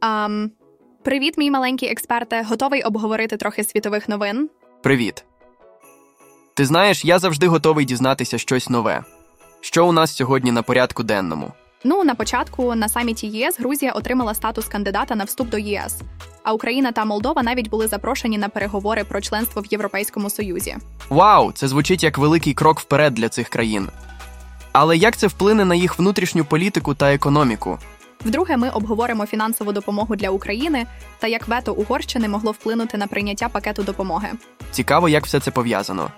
Ам, привіт, мій маленький експерте. Готовий обговорити трохи світових новин? Привіт. Ти знаєш, я завжди готовий дізнатися щось нове. Що у нас сьогодні на порядку денному? Ну, на початку на саміті ЄС Грузія отримала статус кандидата на вступ до ЄС, а Україна та Молдова навіть були запрошені на переговори про членство в Європейському Союзі. Вау, це звучить як великий крок вперед для цих країн. Але як це вплине на їх внутрішню політику та економіку? Вдруге, ми обговоримо фінансову допомогу для України та як вето Угорщини могло вплинути на прийняття пакету допомоги. Цікаво, як все це пов'язано.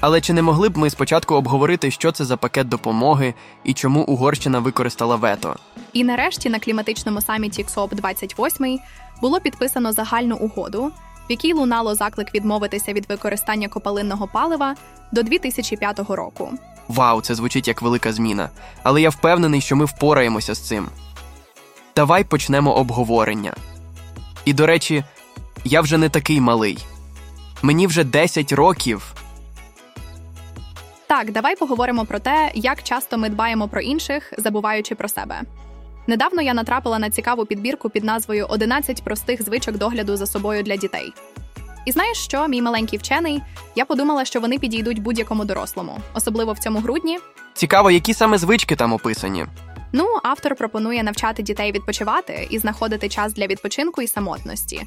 Але чи не могли б ми спочатку обговорити, що це за пакет допомоги і чому Угорщина використала вето? І нарешті на кліматичному саміті КСОП 28 було підписано загальну угоду, в якій лунало заклик відмовитися від використання копалинного палива до 2005 року. Вау, це звучить як велика зміна. Але я впевнений, що ми впораємося з цим. Давай почнемо обговорення. І до речі, я вже не такий малий. Мені вже 10 років. Так, давай поговоримо про те, як часто ми дбаємо про інших, забуваючи про себе. Недавно я натрапила на цікаву підбірку під назвою «11 простих звичок догляду за собою для дітей. І знаєш що, мій маленький вчений, я подумала, що вони підійдуть будь-якому дорослому, особливо в цьому грудні. Цікаво, які саме звички там описані. Ну, автор пропонує навчати дітей відпочивати і знаходити час для відпочинку і самотності,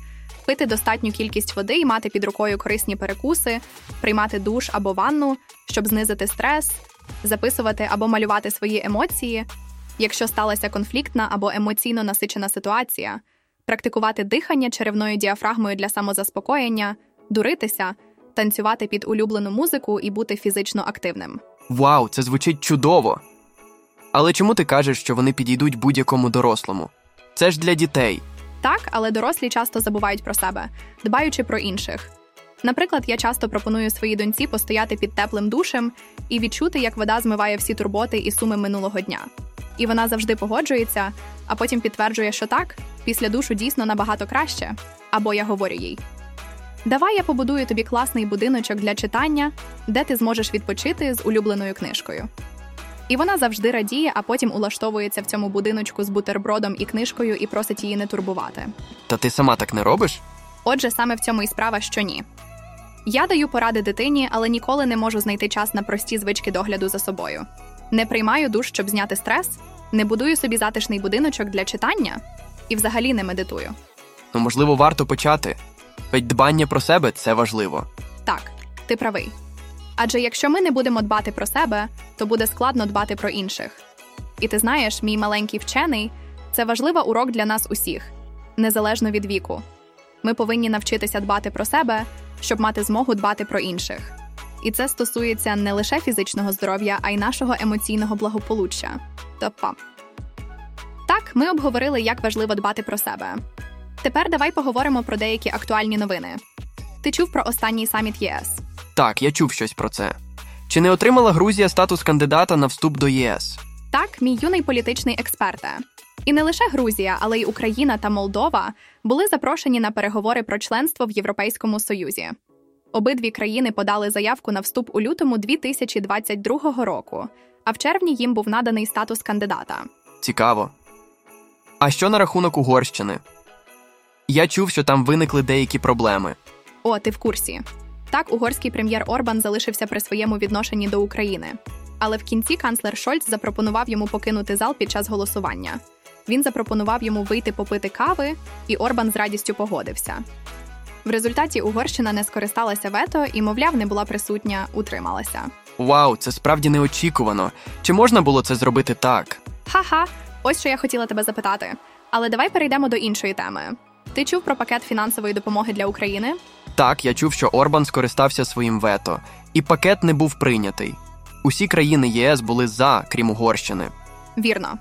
пити достатню кількість води і мати під рукою корисні перекуси, приймати душ або ванну, щоб знизити стрес, записувати або малювати свої емоції, якщо сталася конфліктна або емоційно насичена ситуація, практикувати дихання черевною діафрагмою для самозаспокоєння, дуритися, танцювати під улюблену музику і бути фізично активним. Вау, це звучить чудово. Але чому ти кажеш, що вони підійдуть будь-якому дорослому? Це ж для дітей. Так, але дорослі часто забувають про себе, дбаючи про інших. Наприклад, я часто пропоную своїй доньці постояти під теплим душем і відчути, як вода змиває всі турботи і суми минулого дня. І вона завжди погоджується, а потім підтверджує, що так, після душу дійсно набагато краще. Або я говорю їй: Давай я побудую тобі класний будиночок для читання, де ти зможеш відпочити з улюбленою книжкою. І вона завжди радіє, а потім улаштовується в цьому будиночку з бутербродом і книжкою і просить її не турбувати. Та ти сама так не робиш? Отже, саме в цьому і справа, що ні. Я даю поради дитині, але ніколи не можу знайти час на прості звички догляду за собою. Не приймаю душ, щоб зняти стрес, не будую собі затишний будиночок для читання і взагалі не медитую. Ну, можливо, варто почати. Ведь дбання про себе це важливо. Так, ти правий. Адже якщо ми не будемо дбати про себе, то буде складно дбати про інших. І ти знаєш, мій маленький вчений це важлива урок для нас усіх, незалежно від віку. Ми повинні навчитися дбати про себе, щоб мати змогу дбати про інших. І це стосується не лише фізичного здоров'я, а й нашого емоційного благополуччя. Тобто, так, ми обговорили, як важливо дбати про себе. Тепер давай поговоримо про деякі актуальні новини. Ти чув про останній саміт ЄС? Так, я чув щось про це. Чи не отримала Грузія статус кандидата на вступ до ЄС? Так, мій юний політичний експерте. І не лише Грузія, але й Україна та Молдова були запрошені на переговори про членство в Європейському Союзі. Обидві країни подали заявку на вступ у лютому 2022 року, а в червні їм був наданий статус кандидата. Цікаво. А що на рахунок Угорщини? Я чув, що там виникли деякі проблеми. О, ти в курсі. Так, угорський прем'єр Орбан залишився при своєму відношенні до України. Але в кінці канцлер Шольц запропонував йому покинути зал під час голосування. Він запропонував йому вийти попити кави, і Орбан з радістю погодився. В результаті Угорщина не скористалася вето і, мовляв, не була присутня, утрималася. Вау, це справді неочікувано. Чи можна було це зробити так? Ха-ха, ось що я хотіла тебе запитати. Але давай перейдемо до іншої теми. Ти чув про пакет фінансової допомоги для України? Так, я чув, що Орбан скористався своїм вето, і пакет не був прийнятий. Усі країни ЄС були за, крім Угорщини. Вірно.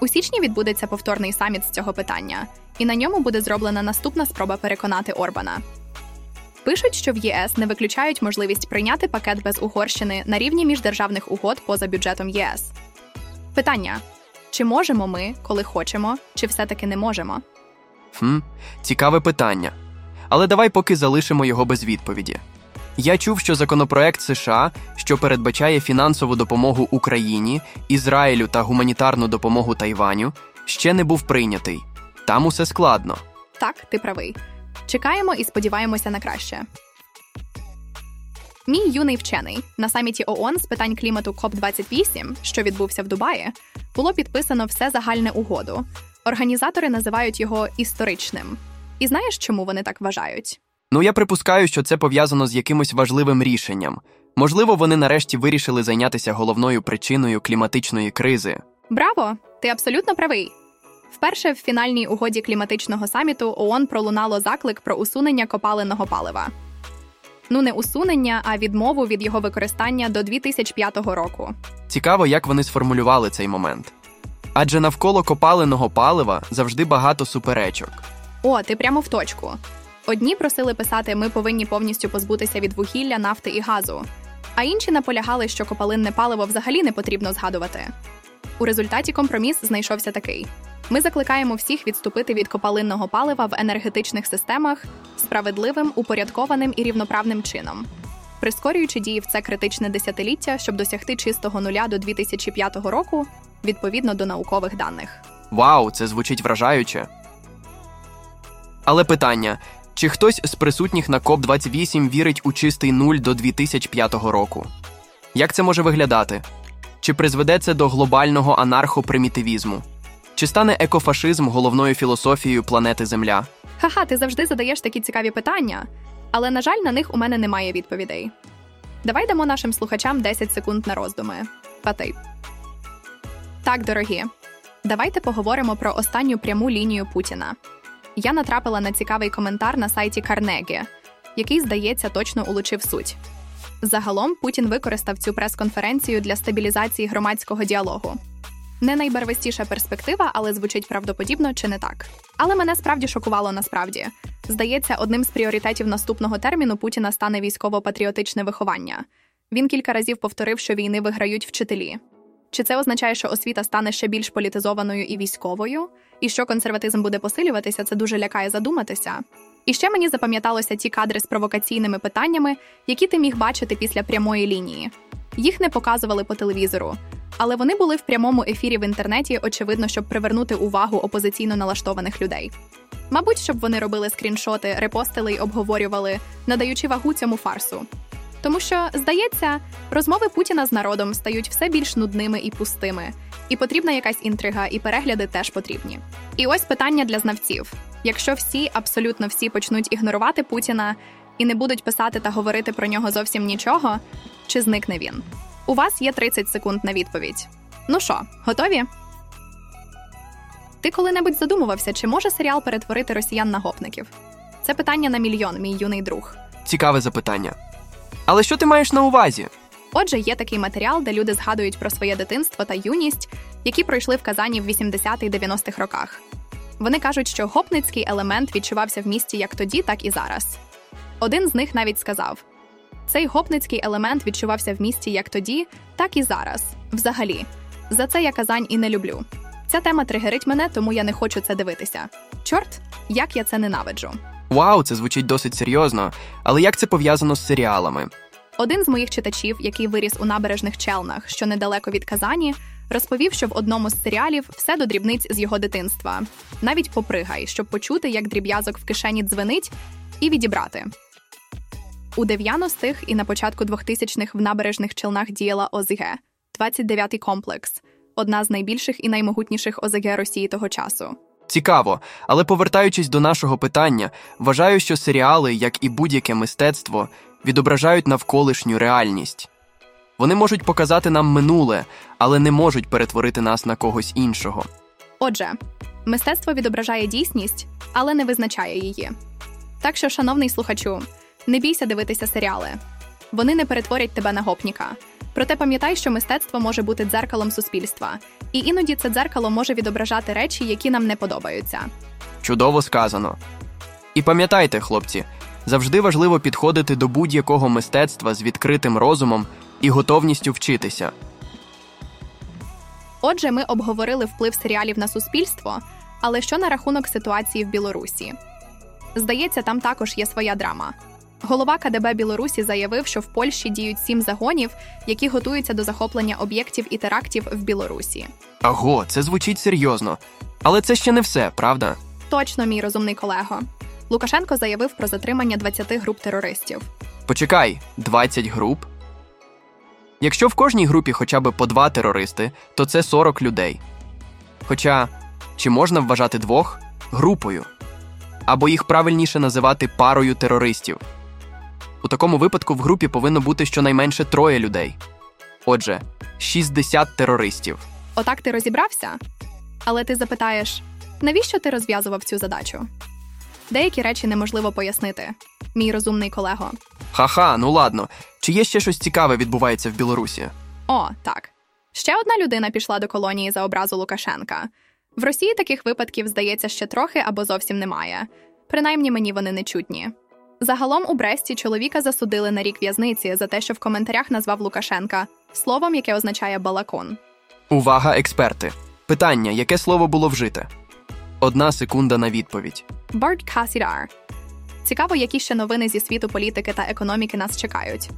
У січні відбудеться повторний саміт з цього питання, і на ньому буде зроблена наступна спроба переконати Орбана. Пишуть, що в ЄС не виключають можливість прийняти пакет без Угорщини на рівні міждержавних угод поза бюджетом ЄС. Питання: чи можемо ми, коли хочемо, чи все-таки не можемо? Хм, цікаве питання. Але давай поки залишимо його без відповіді. Я чув, що законопроект США, що передбачає фінансову допомогу Україні, Ізраїлю та гуманітарну допомогу Тайваню, ще не був прийнятий. Там усе складно. Так, ти правий. Чекаємо і сподіваємося на краще. Мій юний вчений на саміті ООН з питань клімату КОП-28, що відбувся в Дубаї, було підписано все загальне угоду. Організатори називають його історичним. І знаєш, чому вони так вважають? Ну, я припускаю, що це пов'язано з якимось важливим рішенням. Можливо, вони нарешті вирішили зайнятися головною причиною кліматичної кризи. Браво! Ти абсолютно правий. Вперше в фінальній угоді кліматичного саміту ООН пролунало заклик про усунення копаленого палива. Ну, не усунення, а відмову від його використання до 2005 року. Цікаво, як вони сформулювали цей момент. Адже навколо копаленого палива завжди багато суперечок. О, ти прямо в точку. Одні просили писати, ми повинні повністю позбутися від вугілля, нафти і газу, а інші наполягали, що копалинне паливо взагалі не потрібно згадувати. У результаті компроміс знайшовся такий: ми закликаємо всіх відступити від копалинного палива в енергетичних системах справедливим, упорядкованим і рівноправним чином, прискорюючи дії в це критичне десятиліття, щоб досягти чистого нуля до 2005 року відповідно до наукових даних. Вау, це звучить вражаюче. Але питання: чи хтось з присутніх на КОП 28 вірить у чистий нуль до 2005 року? Як це може виглядати? Чи призведе це до глобального анархопримітивізму? Чи стане екофашизм головною філософією планети Земля? Ха-ха, ти завжди задаєш такі цікаві питання, але, на жаль, на них у мене немає відповідей. Давай дамо нашим слухачам 10 секунд на роздуми. Патей. Так, дорогі, давайте поговоримо про останню пряму лінію Путіна. Я натрапила на цікавий коментар на сайті Карнегі, який, здається, точно улучив суть. Загалом Путін використав цю прес-конференцію для стабілізації громадського діалогу. Не найбарвистіша перспектива, але звучить правдоподібно чи не так. Але мене справді шокувало насправді. Здається, одним з пріоритетів наступного терміну Путіна стане військово-патріотичне виховання. Він кілька разів повторив, що війни виграють вчителі. Чи це означає, що освіта стане ще більш політизованою і військовою? І що консерватизм буде посилюватися, це дуже лякає задуматися. І ще мені запам'яталося ті кадри з провокаційними питаннями, які ти міг бачити після прямої лінії. Їх не показували по телевізору, але вони були в прямому ефірі в інтернеті, очевидно, щоб привернути увагу опозиційно налаштованих людей. Мабуть, щоб вони робили скріншоти, репостили й обговорювали, надаючи вагу цьому фарсу. Тому що, здається, розмови Путіна з народом стають все більш нудними і пустими, і потрібна якась інтрига, і перегляди теж потрібні. І ось питання для знавців: якщо всі, абсолютно всі, почнуть ігнорувати Путіна і не будуть писати та говорити про нього зовсім нічого, чи зникне він? У вас є 30 секунд на відповідь. Ну що, готові? Ти коли-небудь задумувався, чи може серіал перетворити росіян на гопників? Це питання на мільйон, мій юний друг. Цікаве запитання. Але що ти маєш на увазі? Отже, є такий матеріал, де люди згадують про своє дитинство та юність, які пройшли в Казані в 80-90-х роках. Вони кажуть, що гопницький елемент відчувався в місті як тоді, так і зараз. Один з них навіть сказав: цей гопницький елемент відчувався в місті як тоді, так і зараз. Взагалі, за це я Казань і не люблю. Ця тема тригерить мене, тому я не хочу це дивитися. Чорт, як я це ненавиджу. Вау, це звучить досить серйозно. Але як це пов'язано з серіалами? Один з моїх читачів, який виріс у набережних Челнах, що недалеко від Казані, розповів, що в одному з серіалів все до дрібниць з його дитинства. Навіть попригай, щоб почути, як дріб'язок в кишені дзвенить, і відібрати. У 90-х і на початку 2000-х в набережних Челнах діяла ОЗГ, 29-й комплекс, одна з найбільших і наймогутніших ОЗГ Росії того часу. Цікаво, але повертаючись до нашого питання, вважаю, що серіали, як і будь-яке мистецтво, відображають навколишню реальність. Вони можуть показати нам минуле, але не можуть перетворити нас на когось іншого. Отже, мистецтво відображає дійсність, але не визначає її. Так що, шановний слухачу, не бійся дивитися серіали. Вони не перетворять тебе на гопніка. Проте пам'ятай, що мистецтво може бути дзеркалом суспільства, і іноді це дзеркало може відображати речі, які нам не подобаються. Чудово сказано. І пам'ятайте, хлопці, завжди важливо підходити до будь-якого мистецтва з відкритим розумом і готовністю вчитися. Отже, ми обговорили вплив серіалів на суспільство, але що на рахунок ситуації в Білорусі? Здається, там також є своя драма. Голова КДБ Білорусі заявив, що в Польщі діють сім загонів, які готуються до захоплення об'єктів і терактів в Білорусі. Аго, це звучить серйозно. Але це ще не все, правда? Точно, мій розумний колего. Лукашенко заявив про затримання 20 груп терористів. Почекай, 20 груп. Якщо в кожній групі хоча б по два терористи, то це 40 людей. Хоча чи можна вважати двох групою? Або їх правильніше називати парою терористів. У такому випадку в групі повинно бути щонайменше троє людей. Отже, 60 терористів. Отак ти розібрався? Але ти запитаєш, навіщо ти розв'язував цю задачу? Деякі речі неможливо пояснити, мій розумний колего. Ха-ха, ну ладно. Чи є ще щось цікаве відбувається в Білорусі? О, так. Ще одна людина пішла до колонії за образу Лукашенка. В Росії таких випадків, здається, ще трохи або зовсім немає. Принаймні мені вони не чутні. Загалом у Бресті чоловіка засудили на рік в'язниці за те, що в коментарях назвав Лукашенка словом, яке означає балакон. Увага, експерти! Питання: яке слово було вжите? Одна секунда на відповідь. Барт Касідар. Цікаво, які ще новини зі світу політики та економіки нас чекають.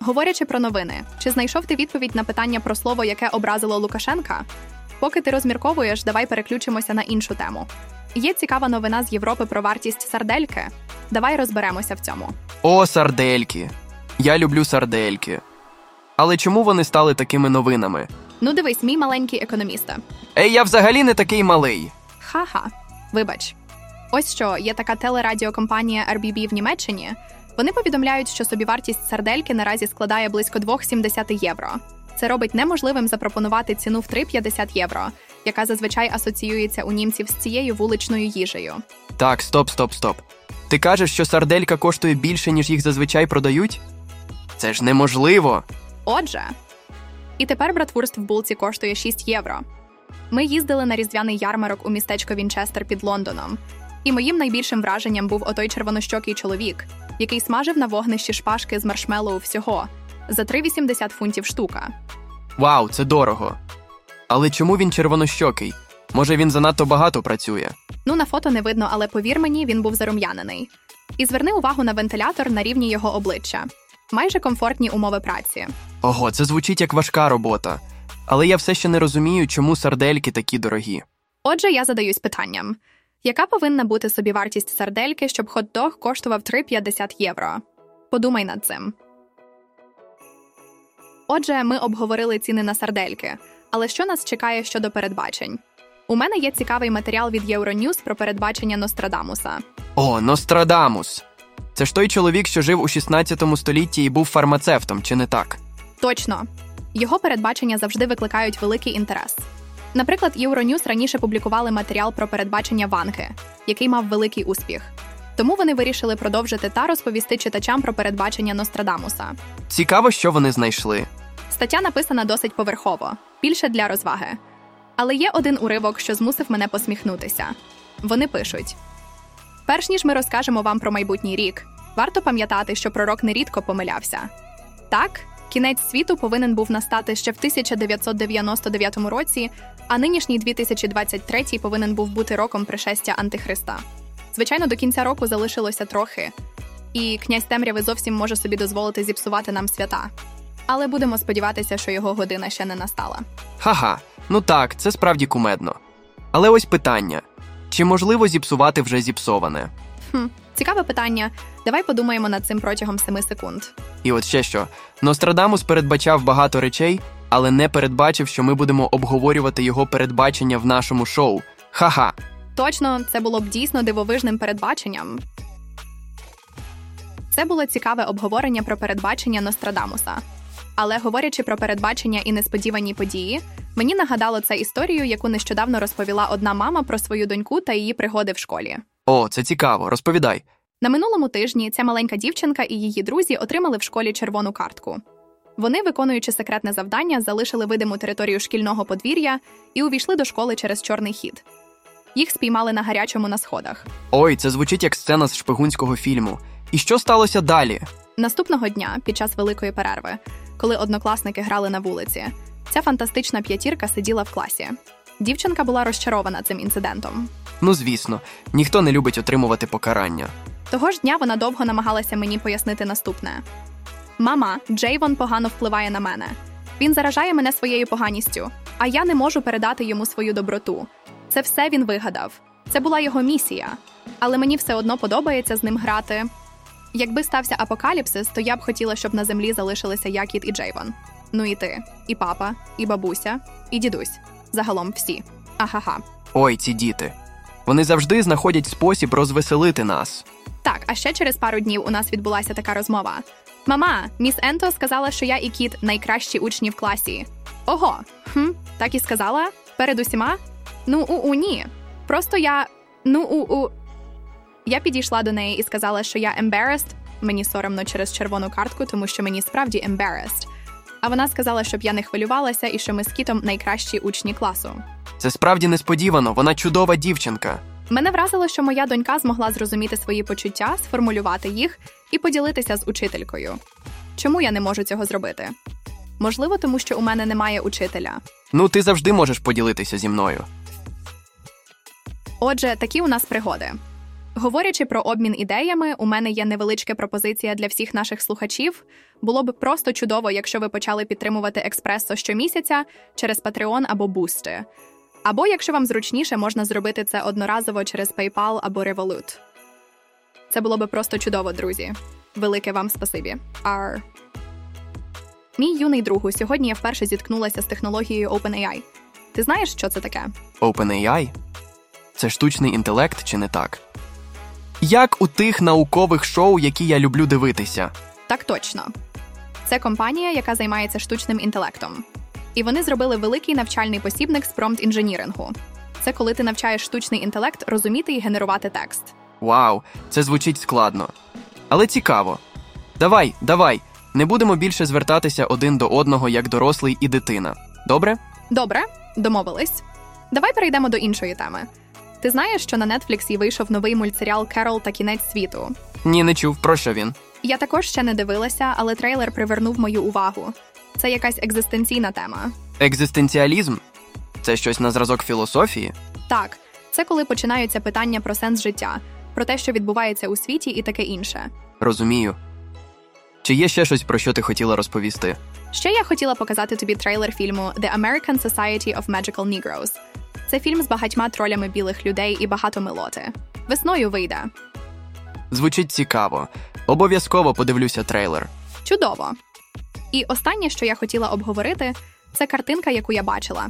Говорячи про новини, чи знайшов ти відповідь на питання про слово, яке образило Лукашенка? Поки ти розмірковуєш, давай переключимося на іншу тему. Є цікава новина з Європи про вартість сардельки. Давай розберемося в цьому. О, сардельки! Я люблю сардельки. Але чому вони стали такими новинами? Ну, дивись, мій маленький економіста. Ей, я взагалі не такий малий. Ха-ха, вибач. Ось що є така телерадіокомпанія RBB в Німеччині. Вони повідомляють, що собівартість сардельки наразі складає близько 2,70 євро. Це робить неможливим запропонувати ціну в 3,50 євро, яка зазвичай асоціюється у німців з цією вуличною їжею. Так, стоп, стоп, стоп. Ти кажеш, що сарделька коштує більше, ніж їх зазвичай продають? Це ж неможливо. Отже, і тепер братвурст в булці коштує 6 євро. Ми їздили на різдвяний ярмарок у містечко Вінчестер під Лондоном. І моїм найбільшим враженням був отой червонощокий чоловік, який смажив на вогнищі шпажки з маршмеллоу всього за 3,80 фунтів штука. Вау, це дорого. Але чому він червонощокий? Може, він занадто багато працює? Ну, на фото не видно, але повір мені, він був зарум'янений. І зверни увагу на вентилятор на рівні його обличчя. Майже комфортні умови праці. Ого, це звучить як важка робота. Але я все ще не розумію, чому сардельки такі дорогі. Отже, я задаюсь питанням: яка повинна бути собівартість сардельки, щоб хот-дог коштував 3,50 євро? Подумай над цим. Отже, ми обговорили ціни на сардельки. Але що нас чекає щодо передбачень? У мене є цікавий матеріал від Euronews про передбачення Нострадамуса. О, Нострадамус. Це ж той чоловік, що жив у 16 столітті і був фармацевтом, чи не так? Точно, його передбачення завжди викликають великий інтерес. Наприклад, Euronews раніше публікували матеріал про передбачення Ванки, який мав великий успіх. Тому вони вирішили продовжити та розповісти читачам про передбачення Нострадамуса. Цікаво, що вони знайшли. Стаття написана досить поверхово, більше для розваги. Але є один уривок, що змусив мене посміхнутися. Вони пишуть: перш ніж ми розкажемо вам про майбутній рік, варто пам'ятати, що пророк нерідко помилявся. Так, кінець світу повинен був настати ще в 1999 році, а нинішній 2023 повинен був бути роком пришестя Антихриста. Звичайно, до кінця року залишилося трохи, і князь темряви зовсім може собі дозволити зіпсувати нам свята. Але будемо сподіватися, що його година ще не настала. Ха-ха, ну так, це справді кумедно. Але ось питання: чи можливо зіпсувати вже зіпсоване? Хм, цікаве питання. Давай подумаємо над цим протягом 7 секунд. І от ще що: Нострадамус передбачав багато речей, але не передбачив, що ми будемо обговорювати його передбачення в нашому шоу. Ха-ха. Точно, це було б дійсно дивовижним передбаченням. Це було цікаве обговорення про передбачення Нострадамуса. Але говорячи про передбачення і несподівані події, мені нагадало це історію, яку нещодавно розповіла одна мама про свою доньку та її пригоди в школі. О, це цікаво, розповідай. На минулому тижні ця маленька дівчинка і її друзі отримали в школі червону картку. Вони, виконуючи секретне завдання, залишили видиму територію шкільного подвір'я і увійшли до школи через чорний хід. Їх спіймали на гарячому на сходах. Ой, це звучить як сцена з шпигунського фільму. І що сталося далі? Наступного дня, під час великої перерви, коли однокласники грали на вулиці, ця фантастична п'ятірка сиділа в класі. Дівчинка була розчарована цим інцидентом. Ну звісно, ніхто не любить отримувати покарання. Того ж дня вона довго намагалася мені пояснити наступне: Мама, Джейвон погано впливає на мене. Він заражає мене своєю поганістю, а я не можу передати йому свою доброту. Це все він вигадав. Це була його місія. Але мені все одно подобається з ним грати. Якби стався апокаліпсис, то я б хотіла, щоб на землі залишилися я, Кіт і Джейвон. Ну і ти, і папа, і бабуся, і дідусь. Загалом всі. Ахаха. Ой, ці діти. Вони завжди знаходять спосіб розвеселити нас. Так, а ще через пару днів у нас відбулася така розмова. Мама, міс Енто сказала, що я і кіт найкращі учні в класі. Ого, хм, так і сказала? Перед усіма? Ну, у у ні. Просто я. Ну, у у. Я підійшла до неї і сказала, що я embarrassed. Мені соромно через червону картку, тому що мені справді embarrassed. А вона сказала, щоб я не хвилювалася і що ми з кітом найкращі учні класу. Це справді несподівано, вона чудова дівчинка. Мене вразило, що моя донька змогла зрозуміти свої почуття, сформулювати їх і поділитися з учителькою. Чому я не можу цього зробити? Можливо, тому що у мене немає учителя. Ну, ти завжди можеш поділитися зі мною. Отже, такі у нас пригоди. Говорячи про обмін ідеями, у мене є невеличка пропозиція для всіх наших слухачів. Було б просто чудово, якщо ви почали підтримувати експресо щомісяця через Patreon або бусти. Або, якщо вам зручніше, можна зробити це одноразово через PayPal або Revolut. Це було би просто чудово, друзі. Велике вам спасибі. Ар. Мій юний другу, сьогодні я вперше зіткнулася з технологією OpenAI. Ти знаєш, що це таке? OpenAI? Це штучний інтелект чи не так? Як у тих наукових шоу, які я люблю дивитися. Так точно. Це компанія, яка займається штучним інтелектом. І вони зробили великий навчальний посібник з промпт інженірингу. Це коли ти навчаєш штучний інтелект розуміти і генерувати текст. Вау, це звучить складно. Але цікаво. Давай, давай, не будемо більше звертатися один до одного як дорослий і дитина. Добре? Добре, домовились. Давай перейдемо до іншої теми. Ти знаєш, що на Netflix вийшов новий мультсеріал Керол та кінець світу. Ні, не чув, про що він. Я також ще не дивилася, але трейлер привернув мою увагу. Це якась екзистенційна тема. Екзистенціалізм? Це щось на зразок філософії? Так, це коли починаються питання про сенс життя, про те, що відбувається у світі, і таке інше. Розумію. Чи є ще щось, про що ти хотіла розповісти? Ще я хотіла показати тобі трейлер фільму The American Society of Magical Negroes. Це фільм з багатьма тролями білих людей і багато милоти. Весною вийде. Звучить цікаво. Обов'язково подивлюся трейлер. Чудово. І останнє, що я хотіла обговорити, це картинка, яку я бачила.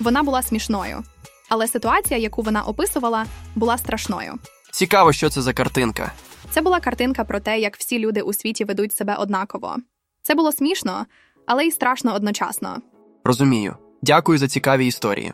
Вона була смішною, але ситуація, яку вона описувала, була страшною. Цікаво, що це за картинка. Це була картинка про те, як всі люди у світі ведуть себе однаково. Це було смішно, але й страшно одночасно. Розумію. Дякую за цікаві історії.